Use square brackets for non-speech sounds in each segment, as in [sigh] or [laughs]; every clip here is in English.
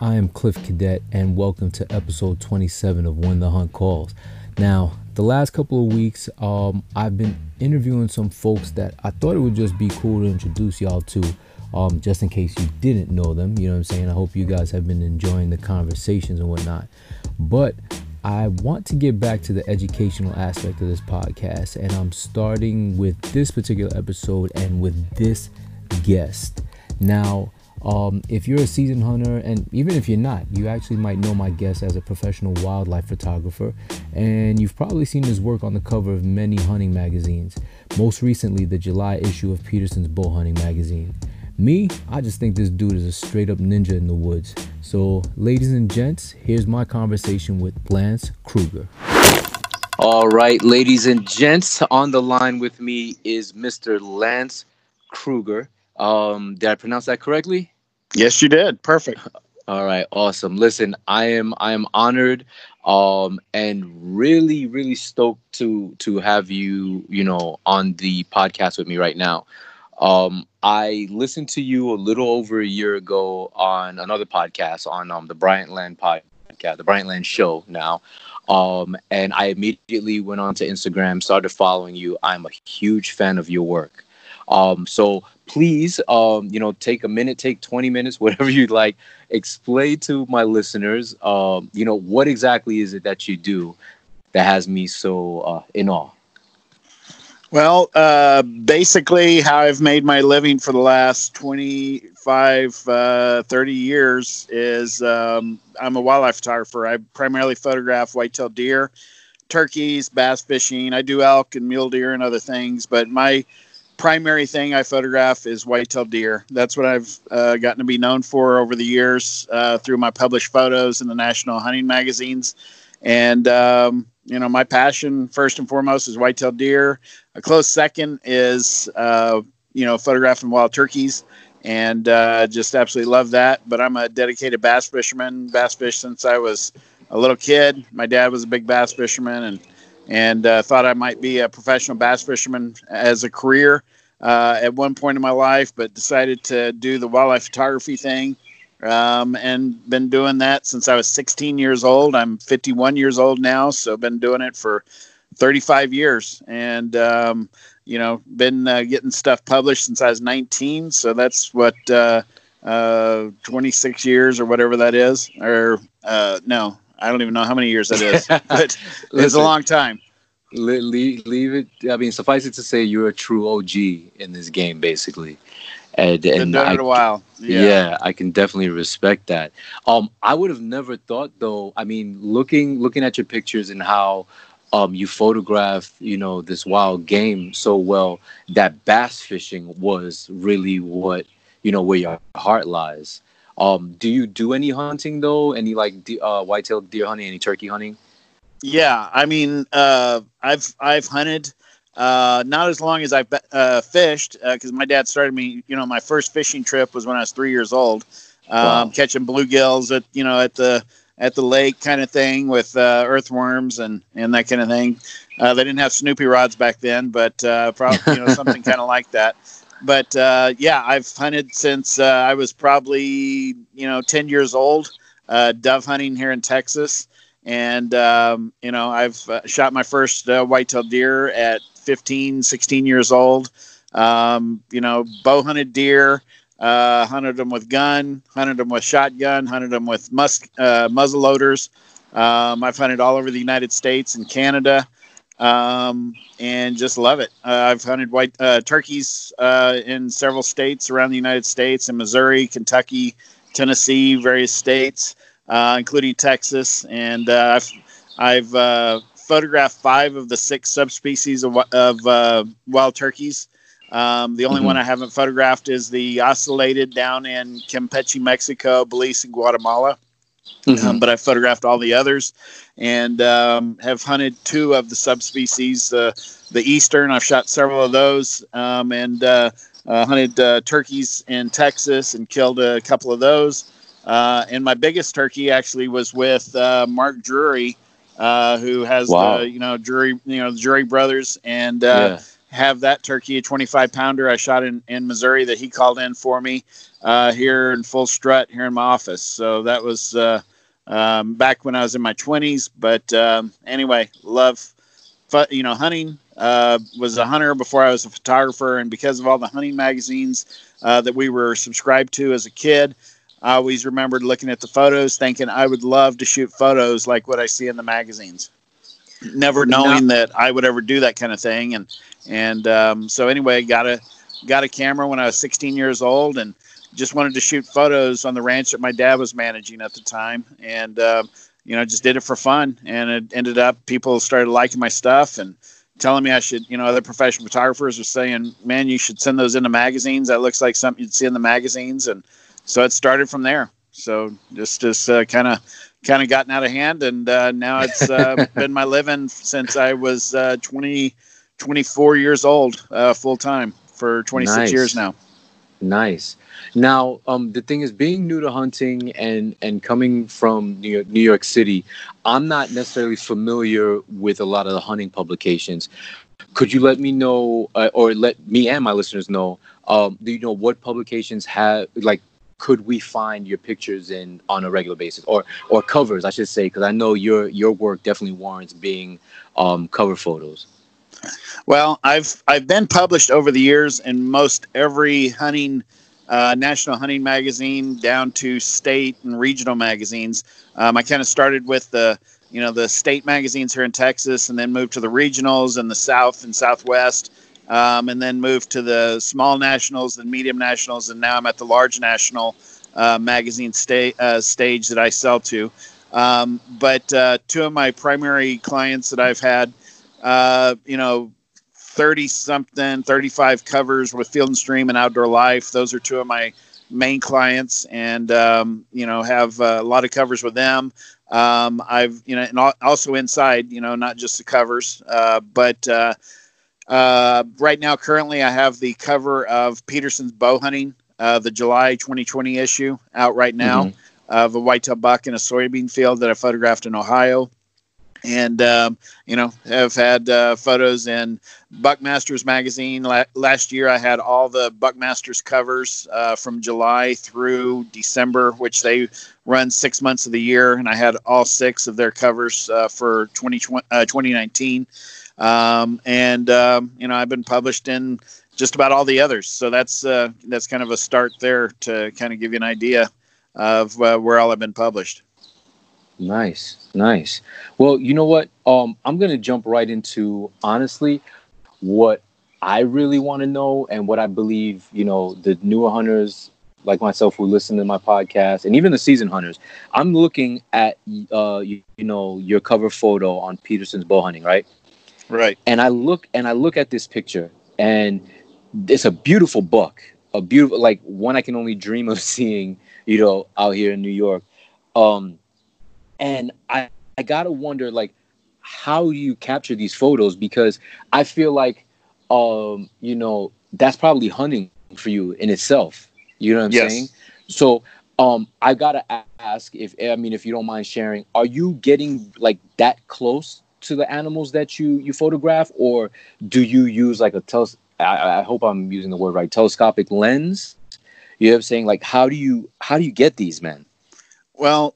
I am Cliff Cadet, and welcome to episode 27 of When the Hunt Calls. Now, the last couple of weeks, um, I've been interviewing some folks that I thought it would just be cool to introduce y'all to, um, just in case you didn't know them. You know what I'm saying? I hope you guys have been enjoying the conversations and whatnot. But I want to get back to the educational aspect of this podcast, and I'm starting with this particular episode and with this guest. Now, um, if you're a seasoned hunter, and even if you're not, you actually might know my guest as a professional wildlife photographer, and you've probably seen his work on the cover of many hunting magazines, most recently, the July issue of Petersen's Bow Hunting magazine. Me, I just think this dude is a straight up ninja in the woods. So, ladies and gents, here's my conversation with Lance Krueger. All right, ladies and gents, on the line with me is Mr. Lance Krueger. Um, did I pronounce that correctly? Yes, you did. Perfect. All right, awesome. Listen, I am I am honored um and really really stoked to to have you, you know, on the podcast with me right now. Um I listened to you a little over a year ago on another podcast on um the Bryant Land podcast, the Bryant Land show now. Um and I immediately went on to Instagram, started following you. I'm a huge fan of your work. Um, so please, um, you know, take a minute, take 20 minutes, [laughs] whatever you'd like, explain to my listeners, um, you know, what exactly is it that you do that has me so uh, in awe? Well, uh, basically, how I've made my living for the last 25, uh, 30 years is um, I'm a wildlife photographer. I primarily photograph white-tailed deer, turkeys, bass fishing. I do elk and mule deer and other things, but my primary thing I photograph is white-tailed deer. That's what I've uh, gotten to be known for over the years uh, through my published photos in the national hunting magazines. And um, you know, my passion first and foremost is white-tailed deer. A close second is uh, you know photographing wild turkeys, and uh, just absolutely love that. But I'm a dedicated bass fisherman. Bass fish since I was a little kid. My dad was a big bass fisherman, and and uh, thought I might be a professional bass fisherman as a career uh, at one point in my life, but decided to do the wildlife photography thing. Um, and been doing that since I was 16 years old. I'm 51 years old now, so been doing it for 35 years, and um, you know, been uh, getting stuff published since I was 19. So that's what uh, uh, 26 years or whatever that is, or uh, no, I don't even know how many years that is, [laughs] but it's a long time. Leave, leave it. I mean, suffice it to say, you're a true OG in this game, basically. And, and Been doing it a while. yeah. Yeah. I can definitely respect that. Um, I would have never thought, though. I mean, looking looking at your pictures and how um you photograph, you know, this wild game so well, that bass fishing was really what you know where your heart lies. Um, do you do any hunting though? Any like de- uh, white-tailed deer hunting? Any turkey hunting? Yeah, I mean, uh, I've I've hunted, uh, not as long as I've uh, fished, because my dad started me. You know, my first fishing trip was when I was three years old, um, Wow. catching bluegills at you know at the at the lake kind of thing with uh, earthworms and and that kind of thing. Uh, they didn't have Snoopy rods back then, but uh, probably you know something [laughs] kind of like that. But uh, yeah, I've hunted since uh, I was probably you know ten years old. Uh, dove hunting here in Texas. And um, you know i've uh, shot my first uh, white-tailed deer at 15 16 years old. Um, you know bow hunted deer uh, hunted them with gun hunted them with shotgun hunted them with mus- uh, muzzle loaders. Um, i've hunted all over the united states and canada um, and just love it uh, i've hunted white uh, turkeys uh, in several states around the united states in missouri kentucky tennessee various states uh, including Texas, and uh, I've, I've uh, photographed five of the six subspecies of, of uh, wild turkeys. Um, the only Mhm. one I haven't photographed is the ocellated down in Campeche, Mexico, Belize, and Guatemala. Um, but I photographed all the others, and um, have hunted two of the subspecies. Uh, the eastern, I've shot several of those, um, and uh, uh, hunted uh, turkeys in Texas and killed a couple of those. Uh, and my biggest turkey actually was with uh, Mark Drury, uh, who has Wow. the you know Drury, you know the Drury brothers, and uh, have that turkey, a 25 pounder I shot in, in Missouri that he called in for me uh, here in full strut here in my office. So that was uh, um, back when I was in my 20s. But um, anyway, love, you know, hunting. Uh, was a hunter before I was a photographer, and because of all the hunting magazines uh, that we were subscribed to as a kid, I always remembered looking at the photos, thinking I would love to shoot photos like what I see in the magazines. Never knowing no. that I would ever do that kind of thing, and and um, so anyway, got a got a camera when I was 16 years old, and just wanted to shoot photos on the ranch that my dad was managing at the time, and uh, you know just did it for fun. And it ended up people started liking my stuff and telling me I should. You know, other professional photographers were saying, "Man, you should send those into magazines. That looks like something you'd see in the magazines." And so it started from there. So just just uh, kind of kind of gotten out of hand, and uh, now it's uh, [laughs] been my living since I was uh, 20, 24 years old, uh, full time for 26 nice. years now. Nice. Now, um, the thing is, being new to hunting and and coming from New York, New York City, I'm not necessarily familiar with a lot of the hunting publications. Could you let me know, uh, or let me and my listeners know, um, do you know what publications have like? Could we find your pictures in on a regular basis, or or covers, I should say, because I know your your work definitely warrants being um, cover photos. Well, I've I've been published over the years in most every hunting uh, national hunting magazine down to state and regional magazines. Um, I kind of started with the you know the state magazines here in Texas, and then moved to the regionals in the South and Southwest, um, and then moved to the small nationals and medium nationals, and now I'm at the large national uh, magazine sta- uh, stage that I sell to. Um, but uh, two of my primary clients that I've had uh, you know, 30 something, 35 covers with Field and Stream and Outdoor Life. Those are two of my main clients and, um, you know, have a lot of covers with them. Um, I've, you know, and also inside, you know, not just the covers, uh, but, uh, right now, currently, I have the cover of Petersen's Bow Hunting, uh, the July 2020 issue out right now mm-hmm. of a whitetail buck in a soybean field that I photographed in Ohio. And um, you know have had uh, photos in buckmasters magazine. La- last year i had all the buckmasters covers uh, from july through december which they run six months of the year. And i had all six of their covers uh, for 2020, 2019 uh, um, and um, you know i've been published in just about all the others so that's uh, that's kind of a start there to kind of give you an idea of uh, where all i've been published Nice, nice. Well, you know what? Um, I'm gonna jump right into honestly what I really want to know and what I believe, you know, the newer hunters like myself who listen to my podcast and even the season hunters. I'm looking at uh, you, you know, your cover photo on Petersen's bow hunting, right? Right. And I look and I look at this picture and it's a beautiful buck, a beautiful like one I can only dream of [laughs] seeing, you know, out here in New York. Um, and I I gotta wonder like how you capture these photos because I feel like um you know that's probably hunting for you in itself. You know what I'm yes. saying? So um I gotta ask if I mean if you don't mind sharing, are you getting like that close to the animals that you you photograph, or do you use like a tel? I, I hope I'm using the word right. Telescopic lens. You know what I'm saying? Like how do you how do you get these men? Well,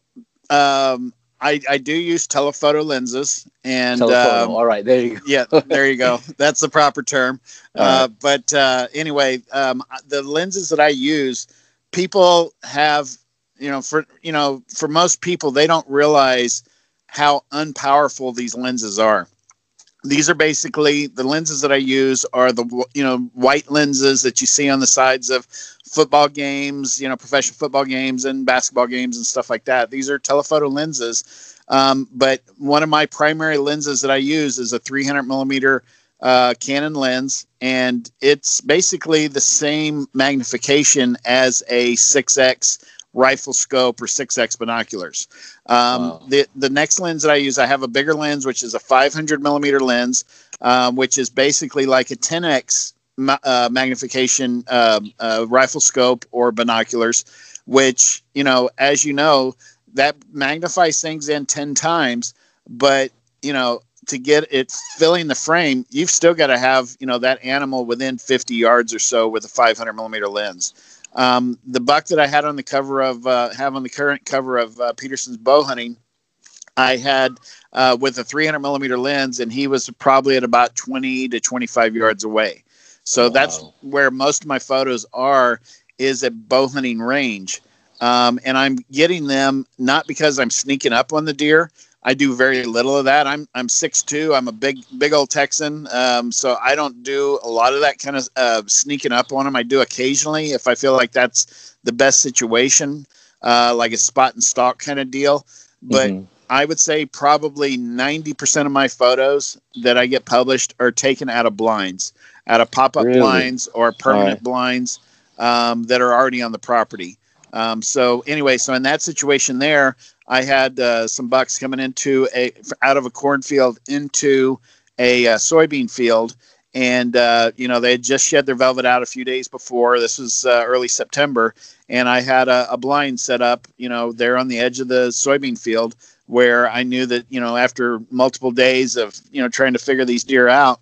um, I, I do use telephoto lenses and telephoto. Um, all right there you go yeah there you go [laughs] that's the proper term uh, right. but uh, anyway um, the lenses that i use people have you know for you know for most people they don't realize how unpowerful these lenses are these are basically the lenses that i use are the you know white lenses that you see on the sides of football games, you know, professional football games and basketball games and stuff like that. These are telephoto lenses. Um, but one of my primary lenses that I use is a 300 millimeter uh, Canon lens, and it's basically the same magnification as a 6x rifle scope or 6x binoculars. Um, wow. the, the next lens that I use, I have a bigger lens, which is a 500 millimeter lens, um, which is basically like a 10x uh, magnification uh, uh, rifle scope or binoculars, which, you know, as you know, that magnifies things in 10 times. But, you know, to get it filling the frame, you've still got to have you know that animal within 50 yards or so with a 500 millimeter lens. Um, the buck that I had on the cover of uh, have on the current cover of uh, Petersen's bow hunting, I had uh, with a 300 millimeter lens, and he was probably at about 20 to 25 yards away. So wow. that's where most of my photos are is at bow hunting range. Um, and I'm getting them not because I'm sneaking up on the deer. I do very little of that. I'm I'm six two. I'm a big big old Texan, um, so I don't do a lot of that kind of uh, sneaking up on them. I do occasionally if I feel like that's the best situation, uh, like a spot and stalk kind of deal. But mm-hmm. I would say probably ninety percent of my photos that I get published are taken out of blinds, out of pop up really? blinds or permanent right. blinds um, that are already on the property. Um, so anyway, so in that situation there, I had uh, some bucks coming into a out of a cornfield into a uh, soybean field, and uh, you know they had just shed their velvet out a few days before. This was uh, early September, and I had a, a blind set up, you know, there on the edge of the soybean field where I knew that you know after multiple days of you know trying to figure these deer out,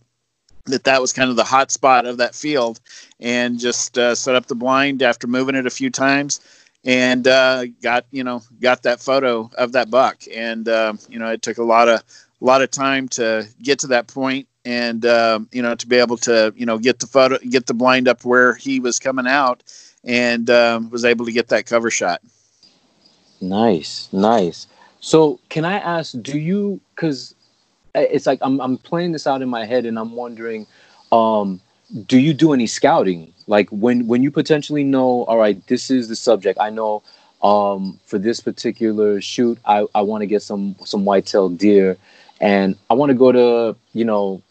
that that was kind of the hot spot of that field, and just uh, set up the blind after moving it a few times and uh, got you know got that photo of that buck. And uh, you know it took a lot of a lot of time to get to that point and uh, you know to be able to you know get the photo get the blind up where he was coming out and um, was able to get that cover shot. Nice nice. So can i ask do you because it's like I'm, I'm playing this out in my head and i'm wondering um, do you do any scouting like when when you potentially know all right this is the subject i know um, for this particular shoot i, I want to get some some white-tailed deer and i want to go to you know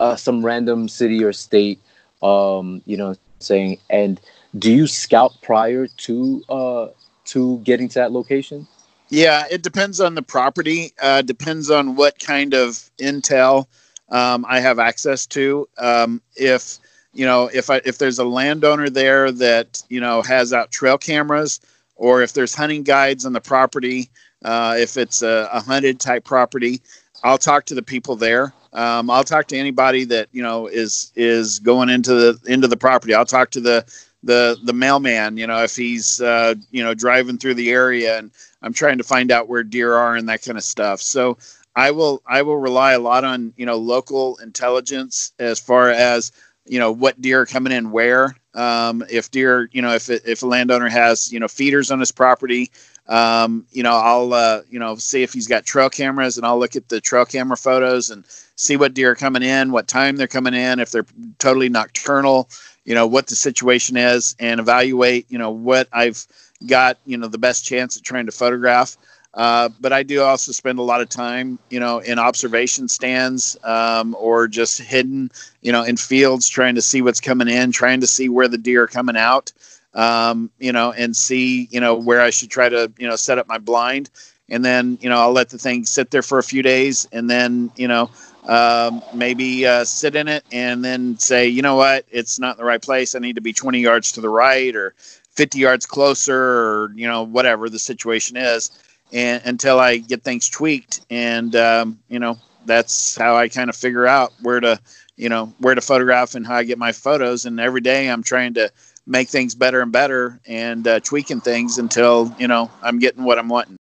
uh, some random city or state um, you know saying? And do you scout prior to uh, to getting to that location? Yeah it depends on the property uh, depends on what kind of intel um, i have access to. Um, if you know, if I, if there's a landowner there that you know has out trail cameras, or if there's hunting guides on the property, uh, if it's a, a, hunted type property, I'll talk to the people there. Um, I'll talk to anybody that you know is is going into the into the property. I'll talk to the the the mailman. You know, if he's uh, you know driving through the area and I'm trying to find out where deer are and that kind of stuff. So I will I will rely a lot on you know local intelligence as far as you know what deer are coming in where. Um, if deer you know if if a landowner has you know feeders on his property um, you know i'll uh, you know see if he's got trail cameras and i'll look at the trail camera photos and see what deer are coming in what time they're coming in if they're totally nocturnal you know what the situation is and evaluate you know what i've got you know the best chance at trying to photograph uh, but I do also spend a lot of time, you know, in observation stands um, or just hidden, you know, in fields, trying to see what's coming in, trying to see where the deer are coming out, um, you know, and see, you know, where I should try to, you know, set up my blind. And then, you know, I'll let the thing sit there for a few days and then, you know, um, maybe uh, sit in it and then say, you know what, it's not in the right place. I need to be 20 yards to the right or 50 yards closer or, you know, whatever the situation is and until I get things tweaked. And um, you know, that's how I kind of figure out where to, you know, where to photograph and how I get my photos. And every day I'm trying to make things better and better and uh, tweaking things until you know I'm getting what I'm wanting.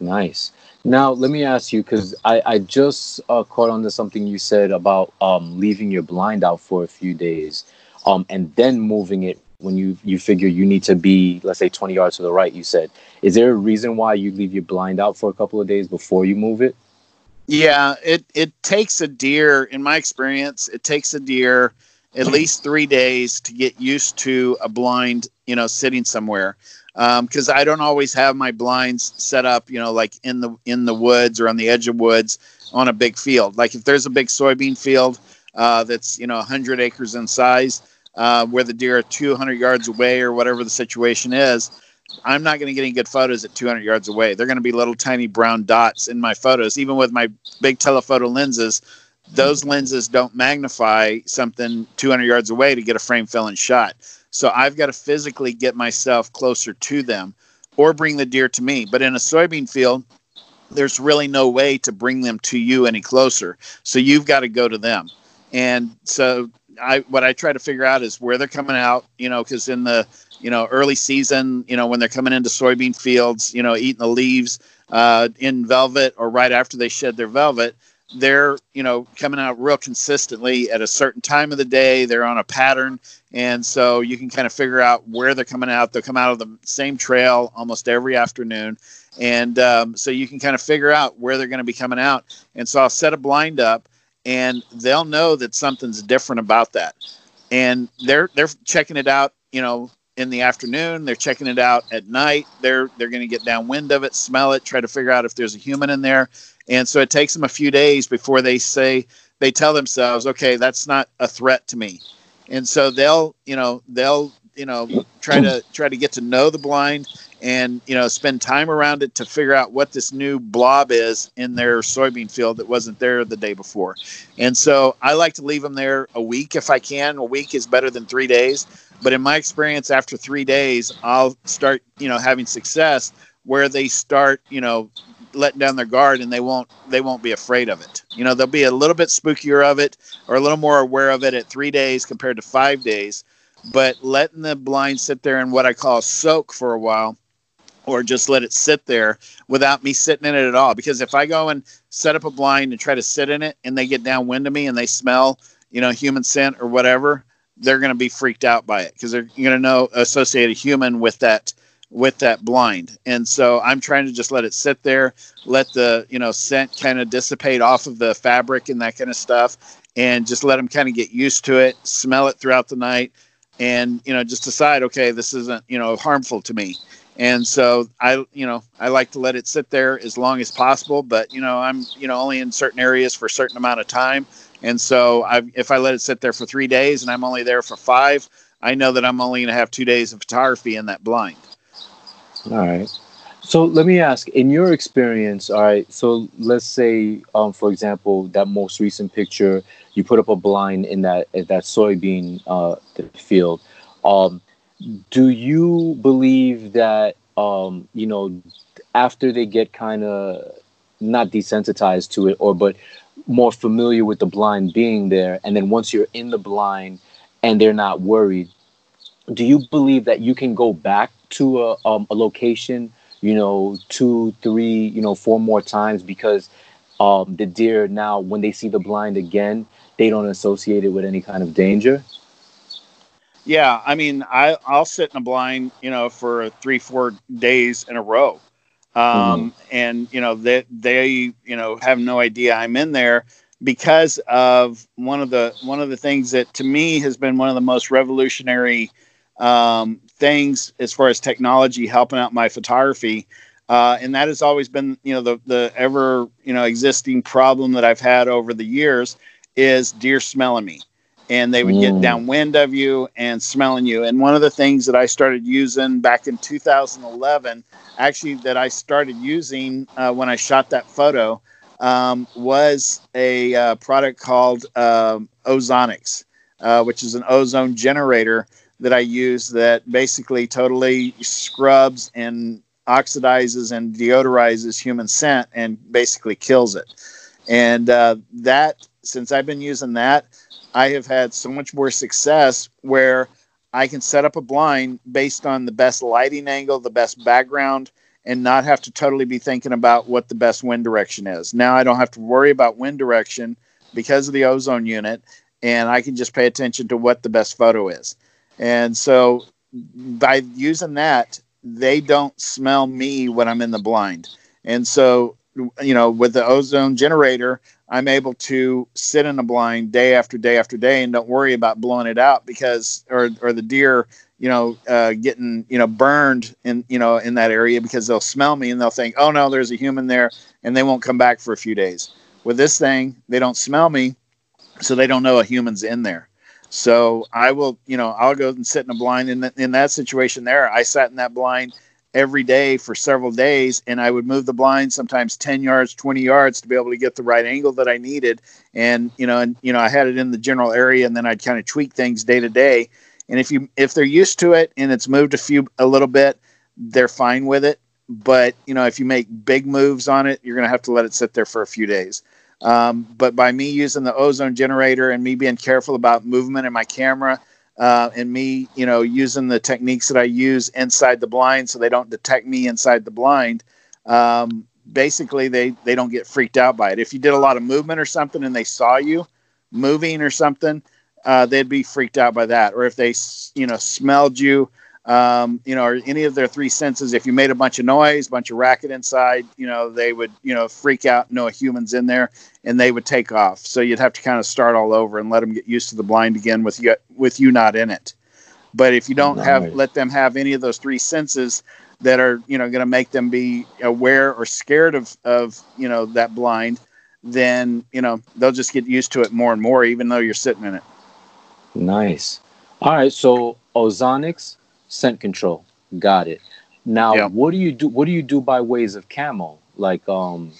Nice. Now let me ask you because I I just uh, caught on to something you said about um, leaving your blind out for a few days, um, and then moving it when you you figure you need to be let's say 20 yards to the right you said. Is there a reason why you leave your blind out for a couple of days before you move it? Yeah it it takes a deer in my experience it takes a deer at [laughs] least three days to get used to a blind you know sitting somewhere. Because um, i don't always have my blinds set up you know like in the in the woods or on the edge of woods on a big field. Like if there's a big soybean field uh, that's you know 100 acres in size uh, where the deer are 200 yards away or whatever the situation is, I'm not going to get any good photos at 200 yards away. They're going to be little tiny brown dots in my photos. Even with my big telephoto lenses, those lenses don't magnify something 200 yards away to get a frame filling shot. So I've got to physically get myself closer to them or bring the deer to me. But in a soybean field, there's really no way to bring them to you any closer. So you've got to go to them. And so I what I try to figure out is where they're coming out, you know, because in the you know early season, you know, when they're coming into soybean fields, you know, eating the leaves uh, in velvet or right after they shed their velvet, they're you know coming out real consistently at a certain time of the day. They're on a pattern, and so you can kind of figure out where they're coming out. They'll come out of the same trail almost every afternoon, and um, so you can kind of figure out where they're going to be coming out. And so I'll set a blind up, and they'll know that something's different about that. And they're they're checking it out, you know, in the afternoon. They're checking it out at night. They're they're going to get downwind of it, smell it, try to figure out if there's a human in there. And so it takes them a few days before they say they tell themselves, okay, that's not a threat to me. And so they'll, you know, they'll, you know, try to try to get to know the blind and you know spend time around it to figure out what this new blob is in their soybean field that wasn't there the day before. And so i like to leave them there a week if i can. A week is better than three days. But in my experience after three days i'll start you know having success where they start you know letting down their guard and they won't they won't be afraid of it. You know they'll be a little bit spookier of it or a little more aware of it at three days compared to five days. But letting the blind sit there in what i call soak for a while or just let it sit there without me sitting in it at all. Because if I go and set up a blind and try to sit in it and they get downwind of me and they smell, you know, human scent or whatever, they're going to be freaked out by it because they're going to know associate a human with that with that blind. And so I'm trying to just let it sit there, let the, you know, scent kind of dissipate off of the fabric and that kind of stuff and just let them kind of get used to it, smell it throughout the night and, you know, just decide, okay, this isn't, you know, harmful to me and so I, you know, I like to let it sit there as long as possible. But you know, I'm, you know, only in certain areas for a certain amount of time. And so, I, if I let it sit there for three days and I'm only there for five, I know that I'm only going to have two days of photography in that blind. All right. So let me ask, in your experience, all right. So let's say, um, for example, that most recent picture, you put up a blind in that that soybean uh, field. Um, do you believe that um, you know after they get kind of not desensitized to it or but more familiar with the blind being there and then once you're in the blind and they're not worried do you believe that you can go back to a, um, a location you know two three you know four more times because um, the deer now when they see the blind again they don't associate it with any kind of danger yeah, I mean, I I'll sit in a blind, you know, for three four days in a row, um, mm-hmm. and you know that they, they you know have no idea I'm in there because of one of the one of the things that to me has been one of the most revolutionary um, things as far as technology helping out my photography. Uh, and that has always been, you know, the the ever, you know, existing problem that I've had over the years is deer smelling me and they would mm. get downwind of you and smelling you. And one of the things that I started using back in 2011, actually, that I started using uh, when I shot that photo, um, was a uh, product called uh, Ozonics, uh, which is an ozone generator that I use that basically totally scrubs and oxidizes and deodorizes human scent and basically kills it. And uh, that, since I've been using that, I have had so much more success where I can set up a blind based on the best lighting angle, the best background, and not have to totally be thinking about what the best wind direction is. Now I don't have to worry about wind direction because of the ozone unit, and I can just pay attention to what the best photo is. And so by using that, they don't smell me when I'm in the blind. And so, you know, with the ozone generator, I'm able to sit in a blind day after day after day and don't worry about blowing it out because or or the deer you know uh, getting you know burned in you know in that area because they'll smell me and they'll think oh no there's a human there and they won't come back for a few days. With this thing they don't smell me so they don't know a human's in there. So I will you know I'll go and sit in a blind in in that situation there I sat in that blind every day for several days and i would move the blind sometimes 10 yards 20 yards to be able to get the right angle that i needed. And you know and you know i had it in the general area and then i'd kind of tweak things day to day. And if you if they're used to it and it's moved a few a little bit they're fine with it. But you know, if you make big moves on it, you're going to have to let it sit there for a few days. Um, but by me using the ozone generator and me being careful about movement in my camera, uh, and me, you know, using the techniques that I use inside the blind so they don't detect me inside the blind. Um, basically, they they don't get freaked out by it. If you did a lot of movement or something and they saw you moving or something, uh, they'd be freaked out by that. Or if they, you know, smelled you um, you know, or any of their three senses. If you made a bunch of noise, bunch of racket inside, you know, they would, you know, freak out, know a human's in there, and they would take off. So you'd have to kind of start all over and let them get used to the blind again with you with you not in it. But if you don't have let them have any of those three senses that are, you know, going to make them be aware or scared of of you know that blind, then you know they'll just get used to it more and more, even though you're sitting in it. Nice. All right. So ozonics scent control. Got it. Now, yeah. what do you do? What do you do by ways of camo? Like, um,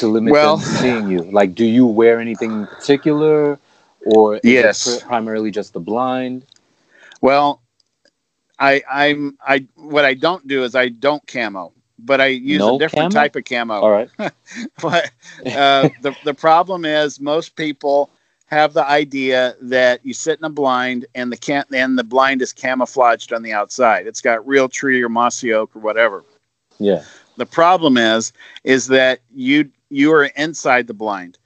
to limit well, seeing you. Like, do you wear anything in particular, or yes, primarily just the blind? Well, I I'm I what I don't do is I don't camo, but I use no a different camo? type of camo. All right. [laughs] but uh, [laughs] the the problem is most people have the idea that you sit in a blind and the can and the blind is camouflaged on the outside. It's got Realtree or mossy oak or whatever. Yeah. The problem is is that you you are inside the blind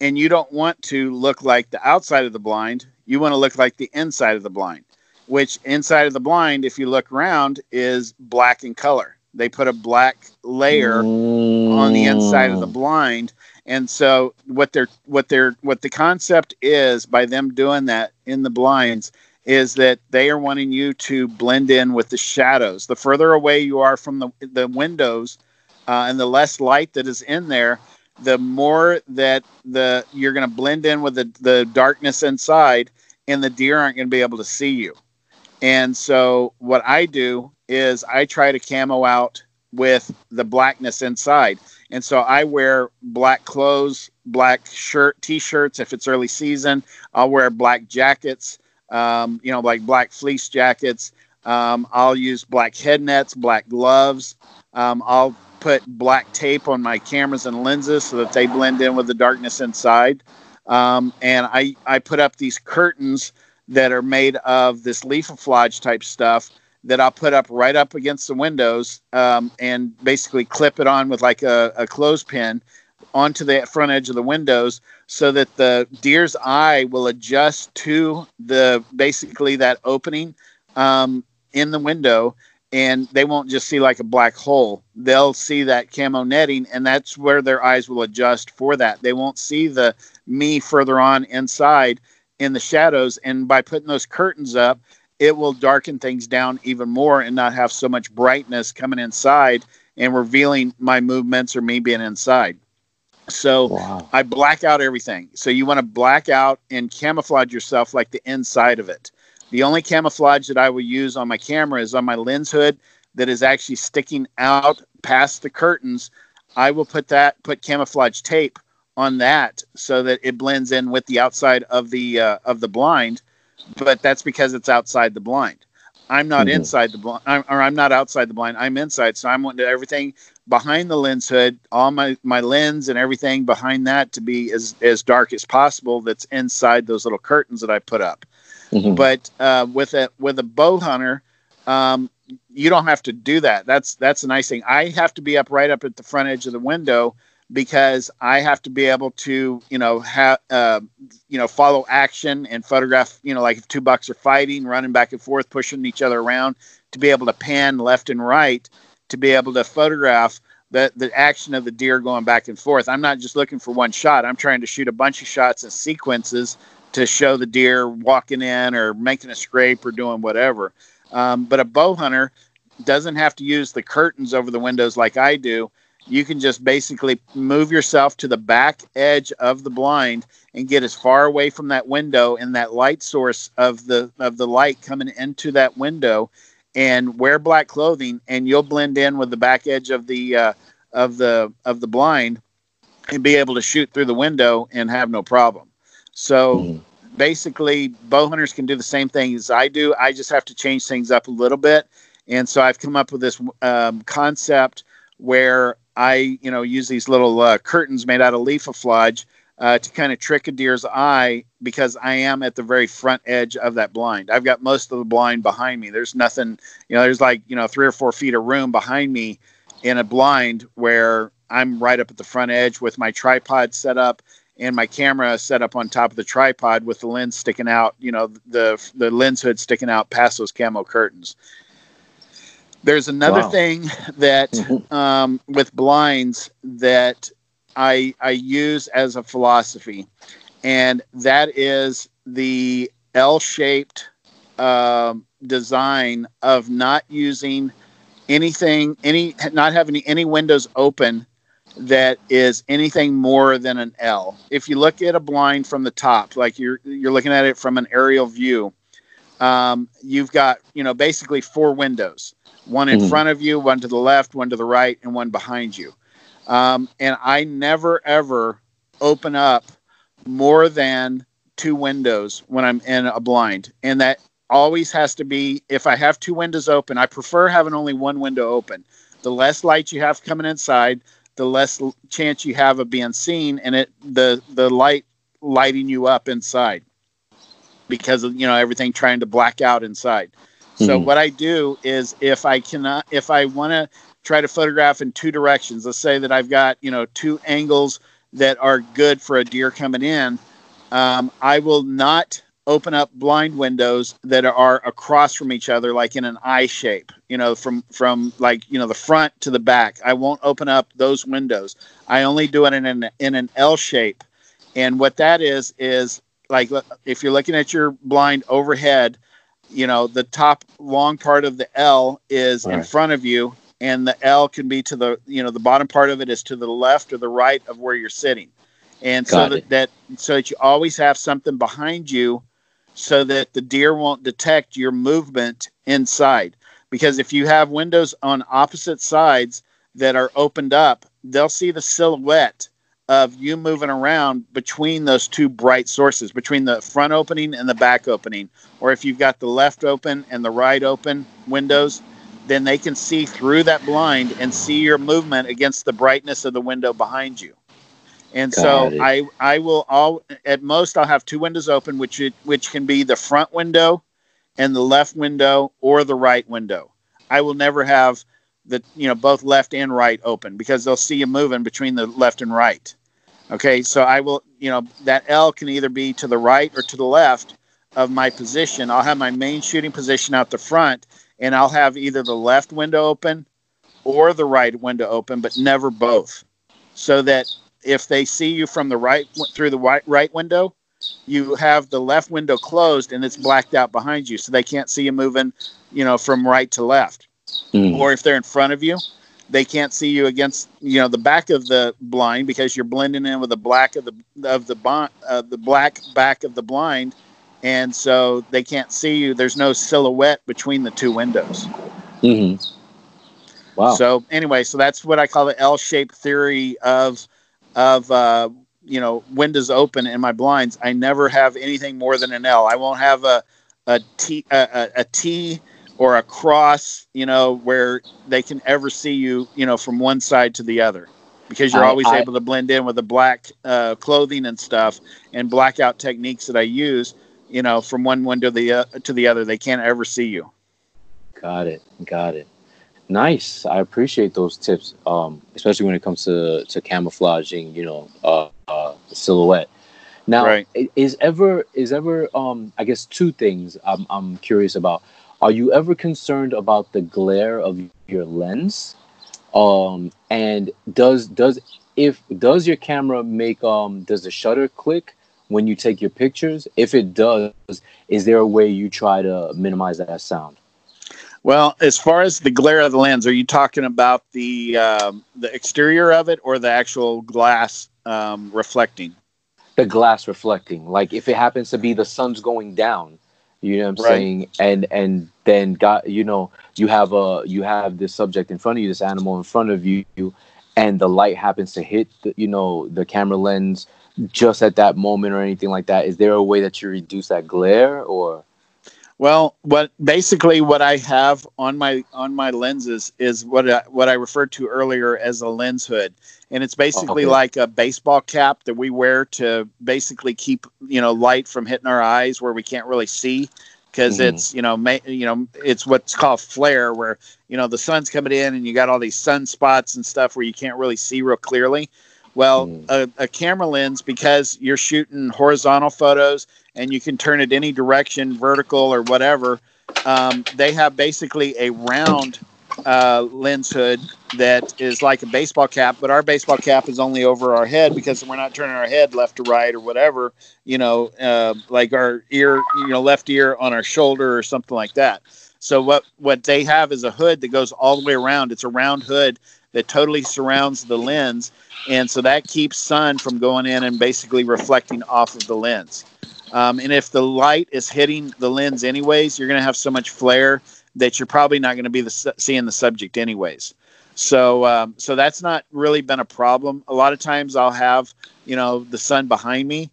and you don't want to look like the outside of the blind. You want to look like the inside of the blind, which inside of the blind, if you look around, is black in color. They put a black layer mm. on the inside of the blind and so what they're what they're what the concept is by them doing that in the blinds is that they are wanting you to blend in with the shadows. The further away you are from the the windows, uh, and the less light that is in there, the more that the you're going to blend in with the the darkness inside, and the deer aren't going to be able to see you. And so what I do is I try to camo out with the blackness inside. And so I wear black clothes, black shirt, t-shirts if it's early season. I'll wear black jackets, um, you know, like black fleece jackets. Um, I'll use black head nets, black gloves. Um, I'll put black tape on my cameras and lenses so that they blend in with the darkness inside. Um, and I, I put up these curtains that are made of this leafoflage type stuff that I'll put up right up against the windows um, and basically clip it on with like a, a clothespin onto the front edge of the windows so that the deer's eye will adjust to the basically that opening um, in the window and they won't just see like a black hole they'll see that camo netting and that's where their eyes will adjust for that they won't see the me further on inside in the shadows and by putting those curtains up it will darken things down even more and not have so much brightness coming inside and revealing my movements or me being inside. So wow. I black out everything. So you want to black out and camouflage yourself like the inside of it. The only camouflage that I will use on my camera is on my lens hood that is actually sticking out past the curtains. I will put that put camouflage tape on that so that it blends in with the outside of the uh, of the blind but that's because it's outside the blind. I'm not mm-hmm. inside the blind, I'm, or I'm not outside the blind. I'm inside, so I'm wanting everything behind the lens hood, all my my lens and everything behind that to be as as dark as possible. That's inside those little curtains that I put up. Mm-hmm. But uh, with a with a bow hunter, um, you don't have to do that. That's that's the nice thing. I have to be up right up at the front edge of the window because I have to be able to, you know, have, uh, you know, follow action and photograph, you know, like if two bucks are fighting, running back and forth, pushing each other around, to be able to pan left and right, to be able to photograph the the action of the deer going back and forth. I'm not just looking for one shot. I'm trying to shoot a bunch of shots and sequences to show the deer walking in or making a scrape or doing whatever. Um, but a bow hunter doesn't have to use the curtains over the windows like I do you can just basically move yourself to the back edge of the blind and get as far away from that window and that light source of the of the light coming into that window and wear black clothing and you'll blend in with the back edge of the uh, of the of the blind and be able to shoot through the window and have no problem so mm. basically bow hunters can do the same thing as i do i just have to change things up a little bit And so I've come up with this um, concept where I, you know, use these little uh, curtains made out of leafoflage uh, to kind of trick a deer's eye because I am at the very front edge of that blind. I've got most of the blind behind me. There's nothing, you know, there's like, you know, three or four feet of room behind me in a blind where I'm right up at the front edge with my tripod set up and my camera set up on top of the tripod with the lens sticking out, you know, the the lens hood sticking out past those camo curtains. There's another wow. thing that [laughs] um, with blinds that I I use as a philosophy, and that is the L-shaped um, design of not using anything, any not having any windows open that is anything more than an L. If you look at a blind from the top, like you're you're looking at it from an aerial view, um, you've got you know basically four windows one in mm-hmm. front of you, one to the left, one to the right, and one behind you. Um, and I never ever open up more than two windows when I'm in a blind. And that always has to be if I have two windows open, I prefer having only one window open. The less light you have coming inside, the less chance you have of being seen and it the the light lighting you up inside because of you know everything trying to black out inside. So mm-hmm. what I do is if I cannot, if I want to try to photograph in two directions, let's say that I've got you know two angles that are good for a deer coming in, um, I will not open up blind windows that are across from each other, like in an I shape. You know, from from like you know the front to the back. I won't open up those windows. I only do it in an in an L shape, and what that is is like if you're looking at your blind overhead you know the top long part of the L is right. in front of you, and the L can be to the you know the bottom part of it is to the left or the right of where you're sitting, and Got so that, that so that you always have something behind you, so that the deer won't detect your movement inside. Because if you have windows on opposite sides that are opened up, they'll see the silhouette of you moving around between those two bright sources, between the front opening and the back opening. Or if you've got the left open and the right open windows, then they can see through that blind and see your movement against the brightness of the window behind you. And Got so it. I I will all at most I'll have two windows open, which it, which can be the front window and the left window or the right window. I will never have the you know both left and right open because they'll see you moving between the left and right. Okay, so I will, you know, that L can either be to the right or to the left of my position. I'll have my main shooting position out the front, and I'll have either the left window open or the right window open, but never both. So that if they see you from the right through the right, right window, you have the left window closed and it's blacked out behind you, so they can't see you moving, you know, from right to left. Mm. Or if they're in front of you, they can't see you against you know the back of the blind because you're blending in with the black of the of the bond uh, the black back of the blind and so they can't see you there's no silhouette between the two windows mm-hmm. wow so anyway so that's what i call the l-shaped theory of of uh, you know windows open in my blinds i never have anything more than an l i won't have a a t a, a, a t or a cross, you know, where they can ever see you, you know, from one side to the other, because you're I, always I, able to blend in with the black uh, clothing and stuff and blackout techniques that I use, you know, from one window to the uh, to the other. They can't ever see you. Got it. Got it. Nice. I appreciate those tips, um, especially when it comes to to camouflaging, you know, uh, uh silhouette. Now, right. is ever is ever um, I guess two things I'm I'm curious about are you ever concerned about the glare of your lens um and does does if does your camera make um does the shutter click when you take your pictures if it does is there a way you try to minimize that sound well as far as the glare of the lens are you talking about the um, the exterior of it or the actual glass um, reflecting the glass reflecting like if it happens to be the sun's going down you know what I'm right. saying? And and then got you know you have a you have this subject in front of you, this animal in front of you, and the light happens to hit the, you know the camera lens just at that moment or anything like that. Is there a way that you reduce that glare or? Well, what basically what I have on my on my lenses is what I, what I referred to earlier as a lens hood, and it's basically okay. like a baseball cap that we wear to basically keep you know light from hitting our eyes where we can't really see because mm-hmm. it's you know ma- you know it's what's called flare where you know the sun's coming in and you got all these sunspots and stuff where you can't really see real clearly. Well, mm. a, a camera lens because you're shooting horizontal photos and you can turn it any direction, vertical or whatever. Um, they have basically a round uh, lens hood that is like a baseball cap, but our baseball cap is only over our head because we're not turning our head left to right or whatever, you know, uh, like our ear, you know, left ear on our shoulder or something like that. So what what they have is a hood that goes all the way around. It's a round hood that totally surrounds the lens, and so that keeps sun from going in and basically reflecting off of the lens. Um, and if the light is hitting the lens anyways, you're going to have so much flare that you're probably not going to be the, seeing the subject anyways. So, um, so that's not really been a problem. A lot of times I'll have, you know, the sun behind me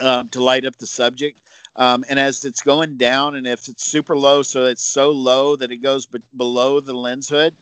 um, to light up the subject. Um, and as it's going down, and if it's super low, so it's so low that it goes be- below the lens hood,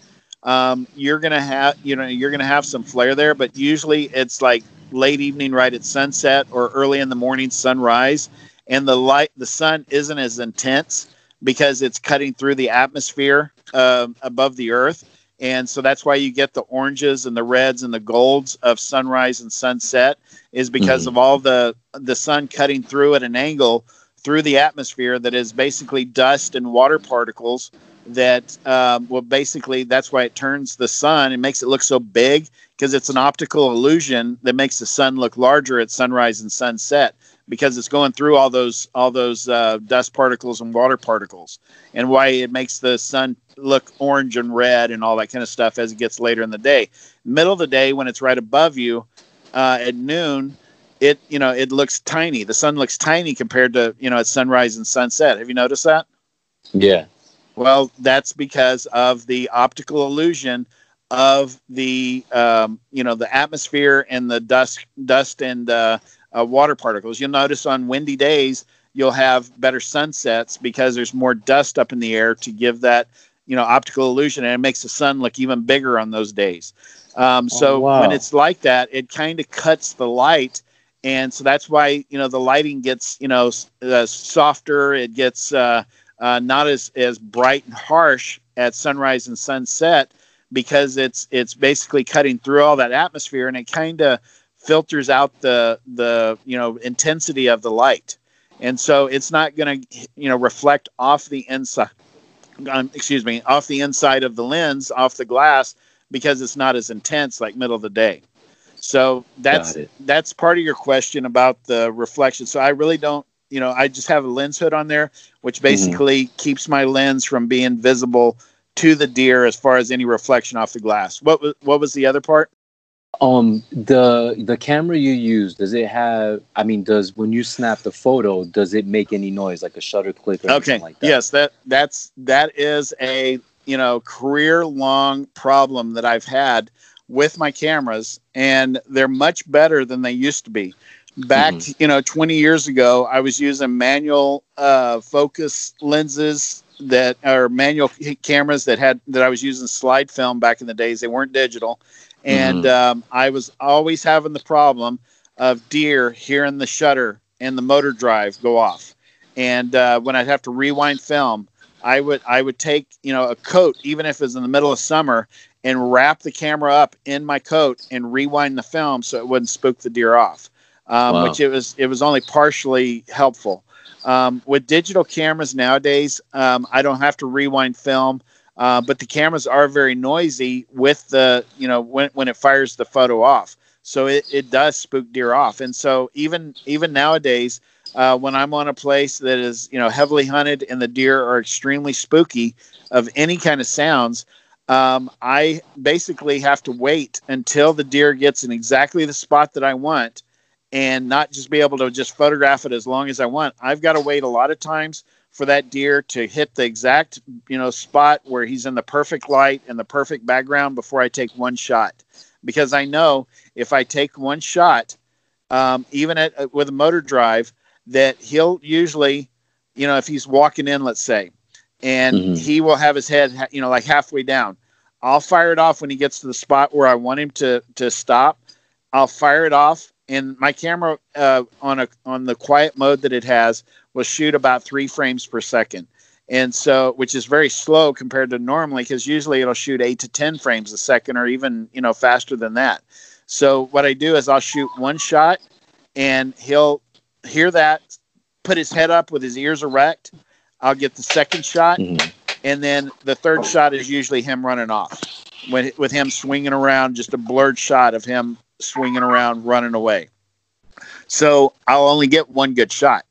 um, you're gonna have, you know, you're gonna have some flare there. But usually it's like late evening right at sunset or early in the morning sunrise and the light the sun isn't as intense because it's cutting through the atmosphere uh, above the earth and so that's why you get the oranges and the reds and the golds of sunrise and sunset is because mm-hmm. of all the the sun cutting through at an angle through the atmosphere that is basically dust and water particles that um, well basically that's why it turns the sun. And makes it look so big because it's an optical illusion that makes the sun look larger at sunrise and sunset because it's going through all those all those uh, dust particles and water particles and why it makes the sun look orange and red and all that kind of stuff as it gets later in the day. Middle of the day when it's right above you uh, at noon it you know it looks tiny. The sun looks tiny compared to you know at sunrise and sunset. Have you noticed that? Yeah well, that's because of the optical illusion of the um, you know the atmosphere and the dust dust and uh, uh, water particles. You'll notice on windy days you'll have better sunsets because there's more dust up in the air to give that you know optical illusion, and it makes the sun look even bigger on those days. Um, oh, so oh, wow. when it's like that, it kind of cuts the light, and so that's why you know the lighting gets you know uh, softer. It gets uh, not as as bright and harsh at sunrise and sunset because it's it's basically cutting through all that atmosphere and it kind of filters out the the you know intensity of the light. And so it's not going to you know reflect off the inside um, excuse me off the inside of the lens off the glass because it's not as intense like middle of the day. So that's that's part of your question about the reflection. So i really don't you know, I just have a lens hood on there, which mm-hmm. basically mm-hmm. keeps my lens from being visible to the deer as far as any reflection off the glass. What was what was the other part? Um, the the camera you use does it have? I mean, does when you snap the photo, does it make any noise like a shutter click or okay. like that? Yes, that that's that is a you know career long problem that I've had with my cameras, and they're much better than they used to be back mm-hmm. you know 20 years ago i was using manual uh, focus lenses that are manual cameras that had that i was using slide film back in the days they weren't digital and mm-hmm. um, i was always having the problem of deer hearing the shutter and the motor drive go off and uh, when i'd have to rewind film i would i would take you know a coat even if it was in the middle of summer and wrap the camera up in my coat and rewind the film so it wouldn't spook the deer off um, wow. which it was it was only partially helpful. Um, with digital cameras nowadays, um, I don't have to rewind film, uh, but the cameras are very noisy with the you know when when it fires the photo off. So it, it does spook deer off, and so even even nowadays. Uh, when I'm on a place that is, you know, heavily hunted and the deer are extremely spooky of any kind of sounds, um, I basically have to wait until the deer gets in exactly the spot that I want and not just be able to just photograph it as long as I want. I've got to wait a lot of times for that deer to hit the exact you know spot where he's in the perfect light and the perfect background before I take one shot because I know if I take one shot, um, even at uh, with a motor drive, that he'll usually you know, if he's walking in, let's say, and Mhm. he will have his head, you know, like halfway down. I'll fire it off when he gets to the spot where I want him to to stop. I'll fire it off, and my camera uh, on a on the quiet mode that it has will shoot about three frames per second, and so which is very slow compared to normally because usually it'll shoot eight to ten frames a second or even you know faster than that. So what I do is I'll shoot one shot, and he'll hear that, put his head up with his ears erect. I'll get the second shot, Mhm. and then the third shot is usually him running off when with him swinging around just a blurred shot of him swinging around running away. So i'll only get one good shot.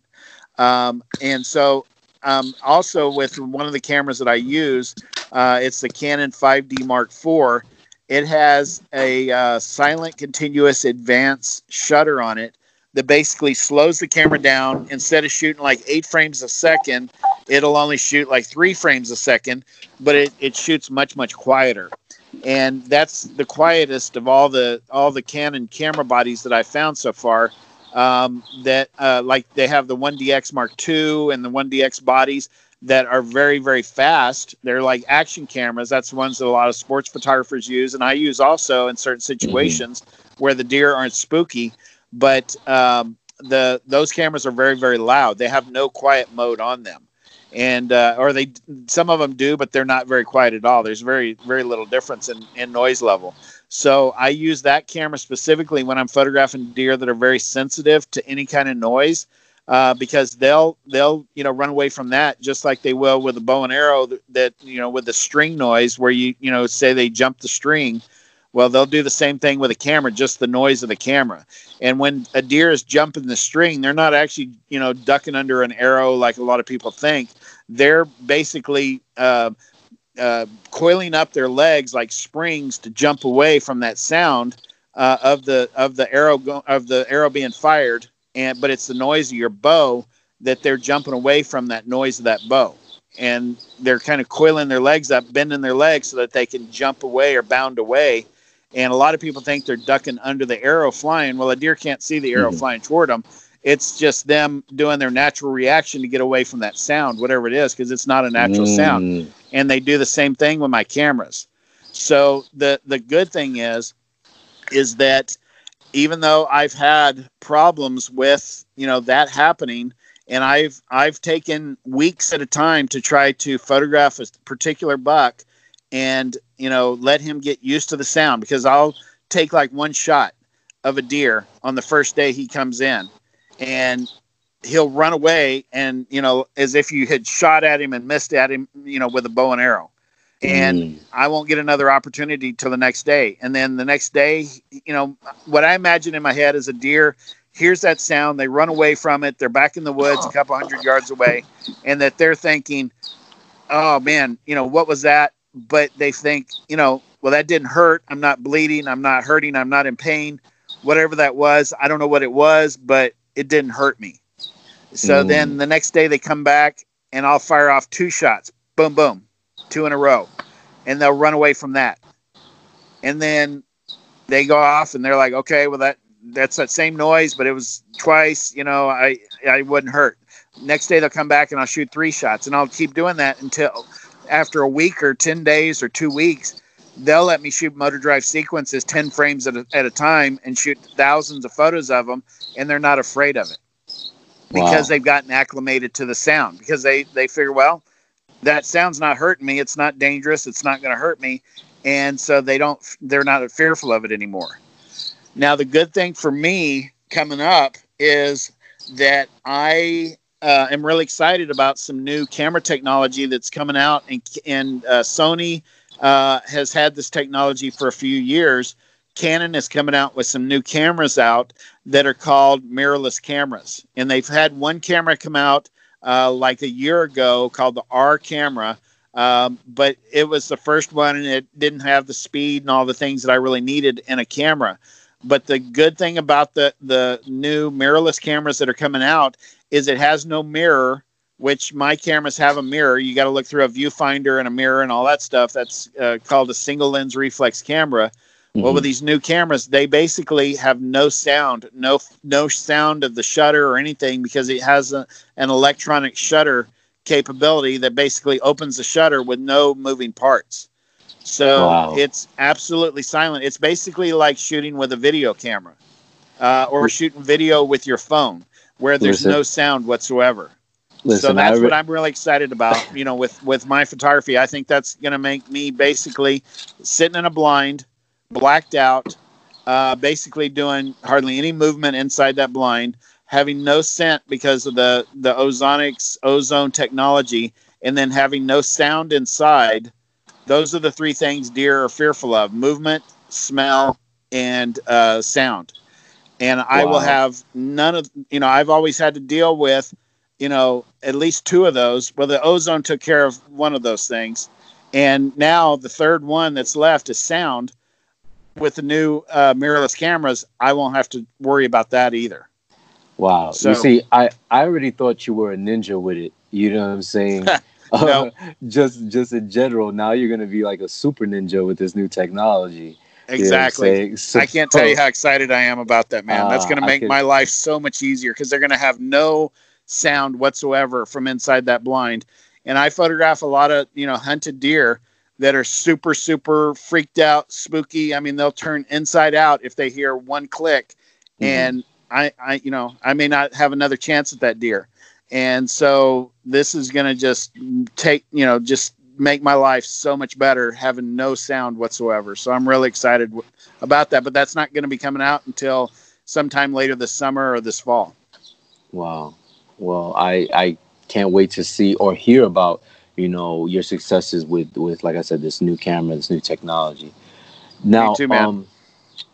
Um, and so um, also with one of the cameras that i use uh, it's the canon 5d mark iv it has a uh, silent continuous advance shutter on it that basically slows the camera down. Instead of shooting like eight frames a second it'll only shoot like three frames a second, but it, it shoots much much quieter, and that's the quietest of all the all the Canon camera bodies that I found so far. Um, that uh, like they have the 1DX Mark II and the 1DX bodies that are very very fast. They're like action cameras. That's the ones that a lot of sports photographers use, and I use also in certain situations where the deer aren't spooky. But um, the those cameras are very very loud. They have no quiet mode on them and uh, or they some of them do but they're not very quiet at all. There's very very little difference in, in noise level. So i use that camera specifically when i'm photographing deer that are very sensitive to any kind of noise uh, because they'll they'll you know run away from that just like they will with a bow and arrow that, that you know with the string noise where you you know say they jump the string. Well they'll do the same thing with a camera just the noise of the camera. And when a deer is jumping the string they're not actually you know ducking under an arrow like a lot of people think they're basically uh, uh, coiling up their legs like springs to jump away from that sound uh, of the of the arrow go- of the arrow being fired and but it's the noise of your bow that they're jumping away from that noise of that bow. And they're kind of coiling their legs up bending their legs so that they can jump away or bound away. And a lot of people think they're ducking under the arrow flying. Well a deer can't see the arrow Mhm. flying toward them it's just them doing their natural reaction to get away from that sound whatever it is because it's not a natural sound Mm. and they do the same thing with my cameras. So the the good thing is is that even though I've had problems with you know that happening and I've I've taken weeks at a time to try to photograph a particular buck and you know let him get used to the sound because I'll take like one shot of a deer on the first day he comes in and he'll run away and you know as if you had shot at him and missed at him you know with a bow and arrow and Mm. I won't get another opportunity till the next day. And then the next day, you know, what I imagine in my head is a deer hears that sound, they run away from it, they're back in the woods a couple hundred yards away, and that they're thinking, oh man, you know, what was that? But they think, you know, well, that didn't hurt. I'm not bleeding. I'm not hurting. I'm not in pain. Whatever that was, I don't know what it was, but it didn't hurt me. So Mm. then the next day they come back and I'll fire off two shots. Boom, boom, two in a row. And they'll run away from that. And then they go off and they're like, okay, well that that's that same noise, but it was twice, you know, I I wouldn't hurt. Next day they'll come back and I'll shoot three shots and I'll keep doing that until after a week or 10 days or two weeks, they'll let me shoot motor drive sequences 10 frames at a, at a time and shoot thousands of photos of them and they're not afraid of it. Because Wow. they've gotten acclimated to the sound. Because they they figure well that sound's not hurting me. It's not dangerous. It's not going to hurt me. And so they don't they're not fearful of it anymore. Now the good thing for me coming up is that i uh, am really excited about some new camera technology that's coming out and, and uh, sony uh, has had this technology for a few years canon is coming out with some new cameras out that are called mirrorless cameras. And they've had one camera come out uh, like a year ago called the R camera, um, but it was the first one and it didn't have the speed and all the things that I really needed in a camera. But the good thing about the, the new mirrorless cameras that are coming out is it has no mirror, which my cameras have a mirror. You got to look through a viewfinder and a mirror and all that stuff. That's uh, called a single lens reflex camera. Well, with these new cameras, they basically have no sound, no no sound of the shutter or anything because it has a, an electronic shutter capability that basically opens the shutter with no moving parts. So Wow. it's absolutely silent. It's basically like shooting with a video camera uh, or shooting video with your phone, where there's no sound whatsoever. So that's what I'm really excited about. You know, with with my photography, I think that's going to make me basically sitting in a blind, blacked out, uh, basically doing hardly any movement inside that blind, having no scent because of the the ozonics ozone technology, and then having no sound inside. Those are the three things deer are fearful of: movement, smell, and uh, sound. And I will have none of you know. I've always had to deal with you know, at least two of those. Well, the ozone took care of one of those things. And now the third one that's left is sound. With the new uh, mirrorless cameras, I won't have to worry about that either. Wow. So- you see, I, I already thought you were a ninja with it. You know what I'm saying? [laughs] No. just just in general. Now you're gonna be like a super ninja with this new technology. You know Exactly. So- I can't tell you how excited I am about that, man. That's Ah, going to make my life so much easier because they're going to have no sound whatsoever from inside that blind. And I photograph a lot of, you know, hunted deer that are super, super freaked out, spooky. I mean, they'll turn inside out if they hear one click. Mhm. And I, I, you know, I may not have another chance at that deer. And so this is going to just take, you know, just make my life so much better having no sound whatsoever. So I'm really excited w- about that, but that's not going to be coming out until sometime later this summer or this fall. Wow. Well, I I can't wait to see or hear about you know your successes with with like I said this new camera, this new technology. Now, too, man. um,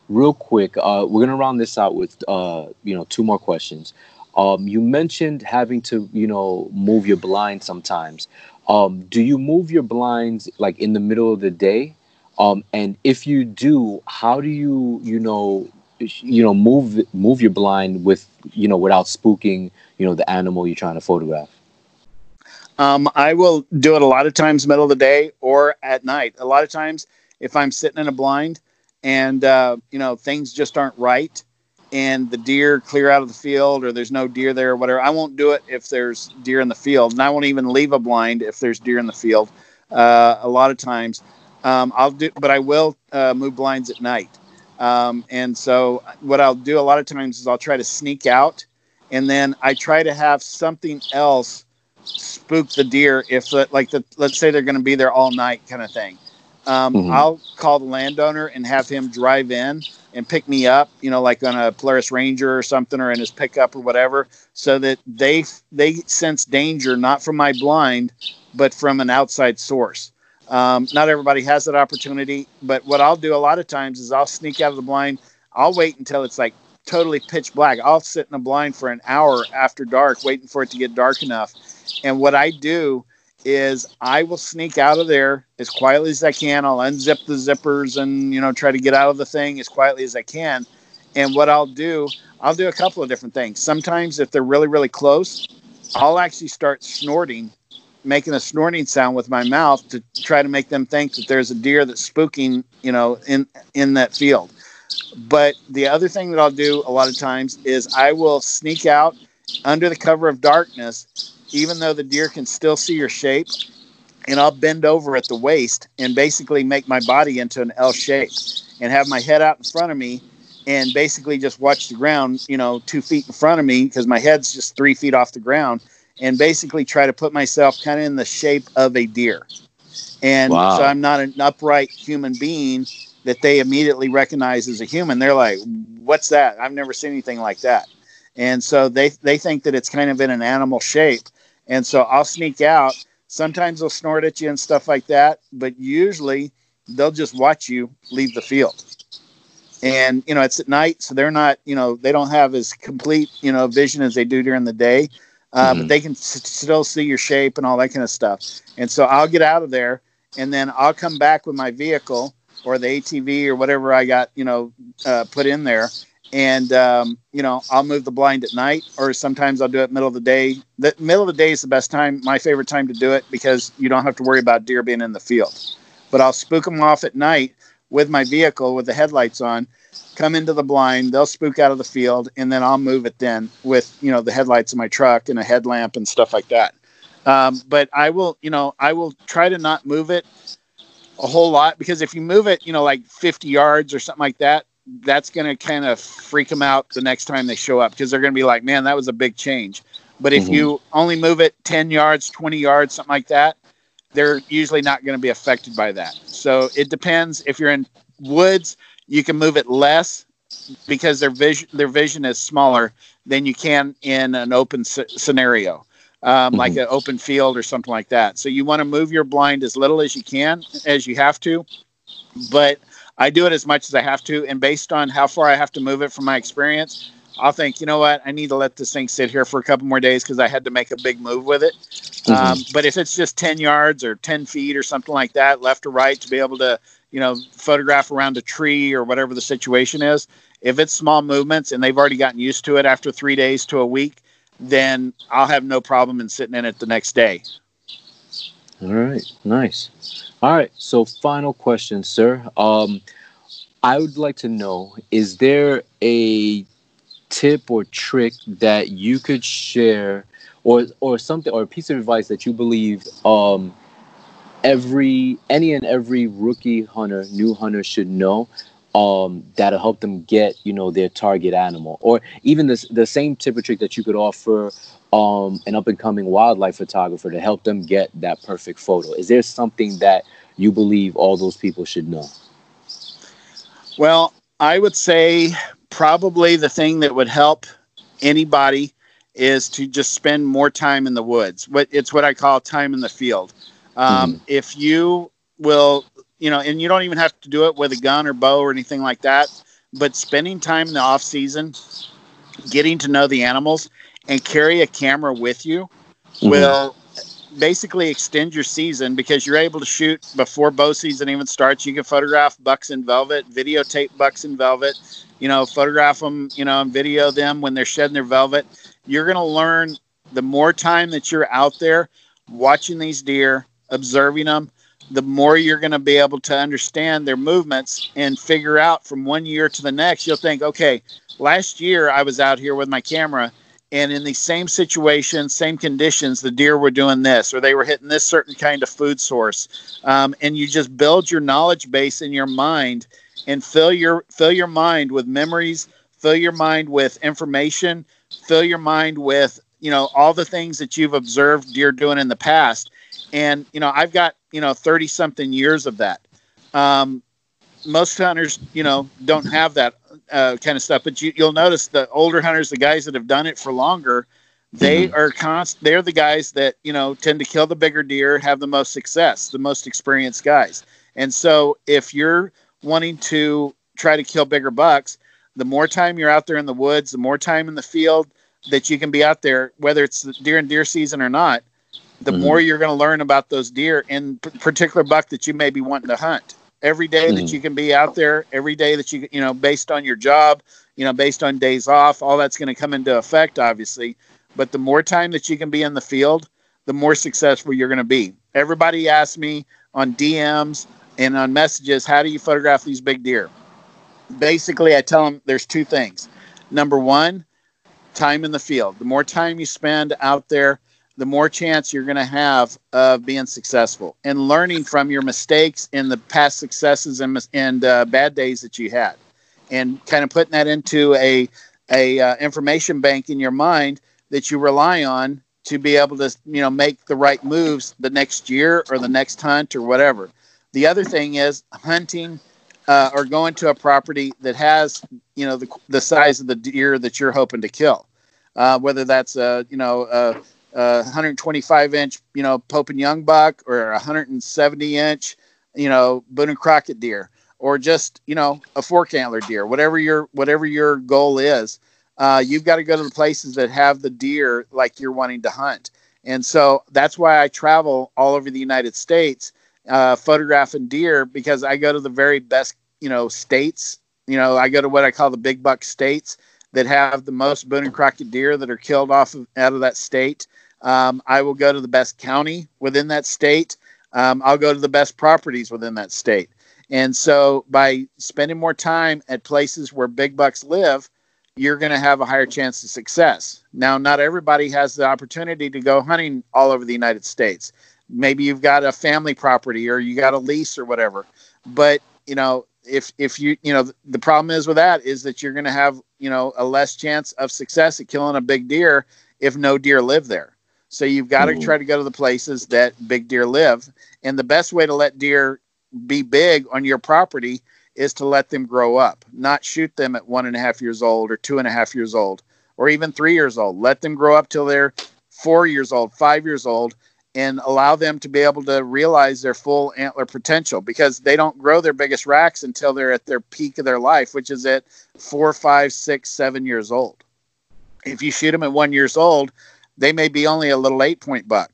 real quick, uh, we're gonna round this out with uh, you know two more questions. Um, you mentioned having to you know move your blinds sometimes. Um, do you move your blinds like in the middle of the day? Um, and if you do, how do you you know you know move move your blind with you know without spooking you know the animal you're trying to photograph Um, I will do it a lot of times middle of the day or at night. A lot of times, if I'm sitting in a blind and uh, you know things just aren't right, and the deer clear out of the field or there's no deer there or whatever, I won't do it if there's deer in the field, and I won't even leave a blind if there's deer in the field. Uh, a lot of times, um, I'll do, but I will uh, move blinds at night. Um, and so, what I'll do a lot of times is I'll try to sneak out, and then I try to have something else spook the deer if like the let's say they're going to be there all night kind of thing um, Mhm. i'll call the landowner and have him drive in and pick me up you know like on a polaris ranger or something or in his pickup or whatever so that they they sense danger not from my blind but from an outside source um, not everybody has that opportunity but what i'll do a lot of times is i'll sneak out of the blind i'll wait until it's like totally pitch black i'll sit in a blind for an hour after dark waiting for it to get dark enough and what I do is I will sneak out of there as quietly as I can. I'll unzip the zippers and, you know, try to get out of the thing as quietly as I can. And what I'll do, I'll do a couple of different things. Sometimes if they're really, really close, I'll actually start snorting, making a snorting sound with my mouth to try to make them think that there's a deer that's spooking, you know, in in that field. But the other thing that I'll do a lot of times is I will sneak out under the cover of darkness even though the deer can still see your shape, and I'll bend over at the waist and basically make my body into an L shape and have my head out in front of me and basically just watch the ground, you know, two feet in front of me because my head's just three feet off the ground and basically try to put myself kind of in the shape of a deer. And Wow. so I'm not an upright human being that they immediately recognize as a human. They're like, what's that? I've never seen anything like that. And so they, they think that it's kind of in an animal shape. And so I'll sneak out. Sometimes they'll snort at you and stuff like that, but usually they'll just watch you leave the field. And you know, it's at night, so they're not, you know, they don't have as complete, you know, vision as they do during the day. Uh, Mhm. But they can s- still see your shape and all that kind of stuff. And so I'll get out of there, and then I'll come back with my vehicle or the ATV or whatever I got, you know, uh, put in there, and um, you know I'll move the blind at night, or sometimes I'll do it middle of the day. The middle of the day is the best time, my favorite time to do it because you don't have to worry about deer being in the field. But I'll spook them off at night with my vehicle with the headlights on, come into the blind. They'll spook out of the field, and then I'll move it then with you know the headlights of my truck and a headlamp and stuff like that. Um, but I will, you know, I will try to not move it a whole lot because if you move it, you know, like 50 yards or something like that, that's going to kind of freak them out the next time they show up because they're going to be like, man, that was a big change. But if mm-hmm. you only move it 10 yards, 20 yards, something like that, they're usually not going to be affected by that. So it depends. If you're in woods, you can move it less because their vision their vision is smaller than you can in an open c- scenario um, mm-hmm. like an open field or something like that. So you want to move your blind as little as you can, as you have to. But I do it as much as I have to, and based on how far I have to move it from my experience, I'll think, you know what, I need to let this thing sit here for a couple more days because I had to make a big move with it. Mm-hmm. Um, but if it's just 10 yards or 10 feet or something like that, left or right, to be able to, you know, photograph around a tree or whatever the situation is, if it's small movements and they've already gotten used to it after three days to a week, then I'll have no problem in sitting in it the next day. All right, nice. All right, so final question, sir. Um, I would like to know: Is there a tip or trick that you could share, or or something, or a piece of advice that you believe um, every any and every rookie hunter, new hunter should know um, that'll help them get you know their target animal, or even the the same tip or trick that you could offer um, an up and coming wildlife photographer to help them get that perfect photo. Is there something that you believe all those people should know? Well, I would say probably the thing that would help anybody is to just spend more time in the woods. What it's what I call time in the field. Um, mm-hmm. If you will you know, and you don't even have to do it with a gun or bow or anything like that. But spending time in the off season, getting to know the animals, and carry a camera with you mm-hmm. will basically extend your season because you're able to shoot before bow season even starts. You can photograph bucks in velvet, videotape bucks in velvet, you know, photograph them, you know, and video them when they're shedding their velvet. You're going to learn the more time that you're out there watching these deer, observing them, the more you're going to be able to understand their movements and figure out from one year to the next. You'll think, okay, last year I was out here with my camera and in the same situation, same conditions, the deer were doing this or they were hitting this certain kind of food source. Um, and you just build your knowledge base in your mind and fill your fill your mind with memories, fill your mind with information, fill your mind with you know all the things that you've observed deer doing in the past and you know i've got you know 30 something years of that um, most hunters you know don't have that uh, kind of stuff but you, will notice the older hunters the guys that have done it for longer they mm-hmm. are const they're the guys that you know tend to kill the bigger deer have the most success the most experienced guys and so if you're wanting to try to kill bigger bucks the more time you're out there in the woods the more time in the field that you can be out there whether it's deer and deer season or not the mm-hmm. more you're going to learn about those deer in particular buck that you may be wanting to hunt. Every day mm-hmm. that you can be out there, every day that you you know, based on your job, you know, based on days off, all that's going to come into effect, obviously. But the more time that you can be in the field, the more successful you're going to be. Everybody asks me on DMs and on messages, how do you photograph these big deer? Basically, I tell them there's two things. Number one, time in the field. The more time you spend out there, the more chance you're going to have of being successful and learning from your mistakes and the past successes and, and uh, bad days that you had. And kind of putting that into a, a uh, information bank in your mind that you rely on to be able to you know make the right moves the next year or the next hunt or whatever. The other thing is hunting uh, or going to a property that has you know the, the size of the deer that you're hoping to kill. Uh, whether that's a you know a, uh, 125 inch, you know, Pope and Young buck or a 170 inch, you know, Boone and Crockett deer, or just you know a fork antler deer, whatever your whatever your goal is. Uh, you've got to go to the places that have the deer like you're wanting to hunt, and so that's why I travel all over the United States uh, photographing deer because I go to the very best you know states. You know, I go to what I call the big buck states that have the most Boone and Crockett deer that are killed off of, out of that state. Um, I will go to the best county within that state. Um, I'll go to the best properties within that state. And so by spending more time at places where big bucks live, you're going to have a higher chance of success. Now, not everybody has the opportunity to go hunting all over the United States. Maybe you've got a family property or you got a lease or whatever. But, you know, if if you you know the problem is with that is that you're going to have you know a less chance of success at killing a big deer if no deer live there so you've got to hmm. try to go to the places that big deer live and the best way to let deer be big on your property is to let them grow up, not shoot them at one and a half years old or two and a half years old or even three years old. Let them grow up till they're four years old, five years old, and allow them to be able to realize their full antler potential because they don't grow their biggest racks until they're at their peak of their life, which is at four, five, six, seven years old. If you shoot them at one years old, they may be only a little eight point buck,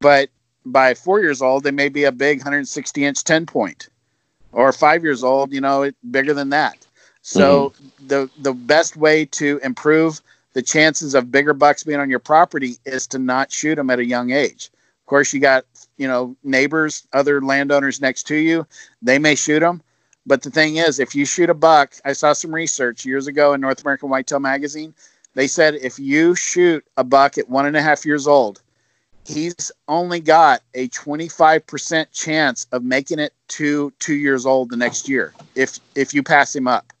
but by four years old, they may be a big 160 inch 10 point or five years old, you know, bigger than that. So mm-hmm. the the best way to improve the chances of bigger bucks being on your property is to not shoot them at a young age. Of course, you got you know neighbors, other landowners next to you, they may shoot them. But the thing is, if you shoot a buck, I saw some research years ago in North American Whitetail Magazine. They said if you shoot a buck at one and a half years old, he's only got a 25% chance of making it to two years old the next year if if you pass him up.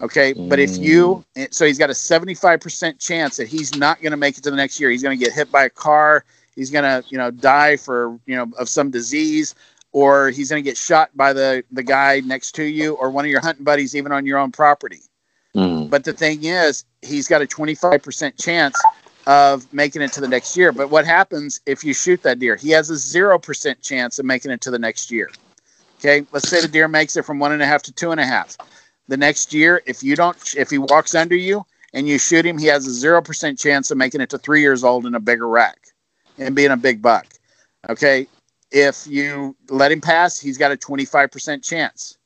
Okay? But if you mm. so he's got a 75% chance that he's not going to make it to the next year. He's going to get hit by a car. He's going to you know die for you know of some disease or he's going to get shot by the the guy next to you or one of your hunting buddies even on your own property mm. but the thing is he's got a 25% chance of making it to the next year. But what happens if you shoot that deer? He has a 0% chance of making it to the next year. Okay, let's say the deer makes it from one and a half to two and a half. The next year, if you don't, if he walks under you and you shoot him, he has a 0% chance of making it to three years old in a bigger rack and being a big buck. Okay, if you let him pass, he's got a 25% chance.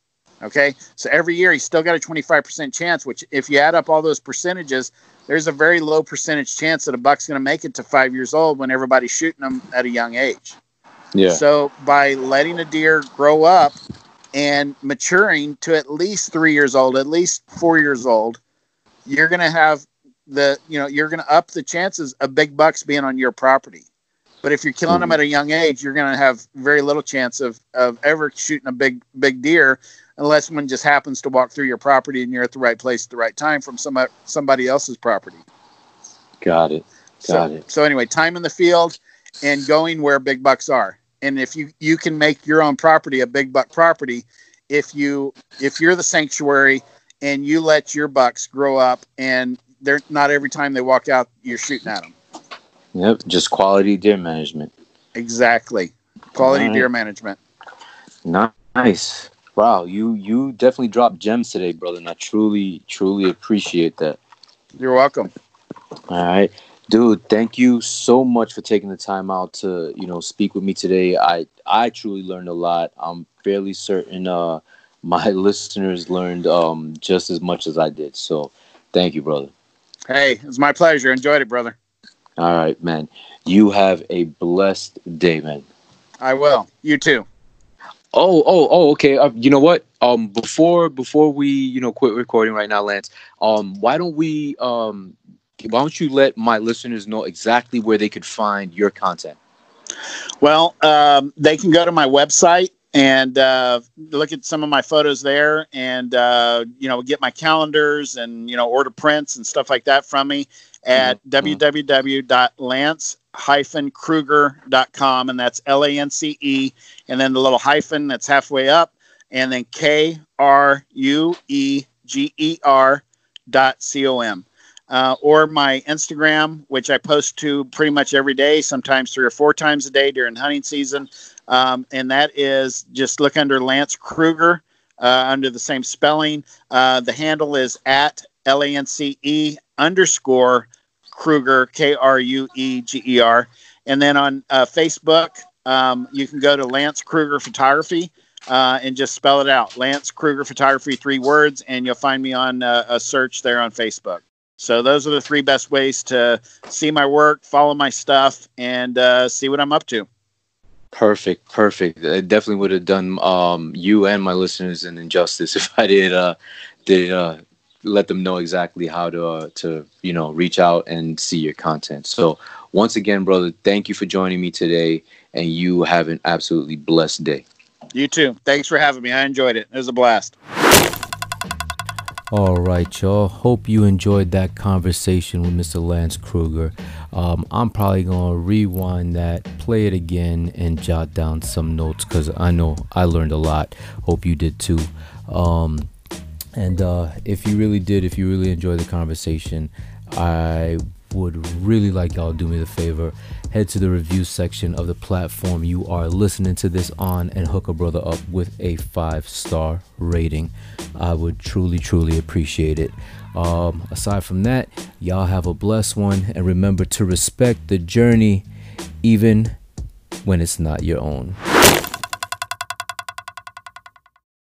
Okay, so every year he's still got a 25% chance, which if you add up all those percentages, there's a very low percentage chance that a buck's going to make it to five years old when everybody's shooting them at a young age. Yeah. So by letting a deer grow up and maturing to at least three years old, at least four years old, you're going to have the, you know, you're going to up the chances of big bucks being on your property. But if you're killing them hmm. at a young age, you're going to have very little chance of, of ever shooting a big, big deer unless one just happens to walk through your property and you're at the right place at the right time from some somebody else's property. Got it. Got so, it. So anyway, time in the field and going where big bucks are. And if you you can make your own property a big buck property if you if you're the sanctuary and you let your bucks grow up and they're not every time they walk out you're shooting at them. Yep, just quality deer management. Exactly. Quality right. deer management. Nice. Wow, you you definitely dropped gems today, brother, and I truly truly appreciate that. You're welcome. All right. Dude, thank you so much for taking the time out to, you know, speak with me today. I I truly learned a lot. I'm fairly certain uh my [laughs] listeners learned um just as much as I did. So, thank you, brother. Hey, it's my pleasure. Enjoyed it, brother. All right, man. You have a blessed day, man. I will. You too. Oh, oh, oh, okay. Uh, you know what? Um, before before we you know quit recording right now, Lance. Um, why don't we um, why don't you let my listeners know exactly where they could find your content? Well, um, they can go to my website and uh, look at some of my photos there, and uh, you know get my calendars and you know order prints and stuff like that from me at mm-hmm. www.lance krueger.com and that's l-a-n-c-e and then the little hyphen that's halfway up and then k-r-u-e-g-e-r dot c-o-m uh, or my instagram which i post to pretty much every day sometimes three or four times a day during hunting season. Um, and that is just look under lance Krueger uh, under the same spelling. Uh, the handle is at l-a-n-c-e underscore Krueger, K R U E G E R. And then on uh, Facebook, um, you can go to Lance Krueger Photography uh, and just spell it out Lance Krueger Photography, three words, and you'll find me on uh, a search there on Facebook. So those are the three best ways to see my work, follow my stuff, and uh, see what I'm up to. Perfect, perfect. I definitely would have done um, you and my listeners an injustice [laughs] if I did uh, did uh, let them know exactly how to uh, to you know reach out and see your content. So once again, brother, thank you for joining me today, and you have an absolutely blessed day. You too. Thanks for having me. I enjoyed it. It was a blast. All right, y'all. Hope you enjoyed that conversation with Mr. Lance Krueger. Um, I'm probably going to rewind that, play it again, and jot down some notes because I know I learned a lot. Hope you did too. Um, and uh, if you really did, if you really enjoyed the conversation, I would really like y'all do me the favor. Head to the review section of the platform you are listening to this on and hook a brother up with a five star rating. I would truly truly appreciate it. Um, aside from that y'all have a blessed one. And remember to respect the journey even when it's not your own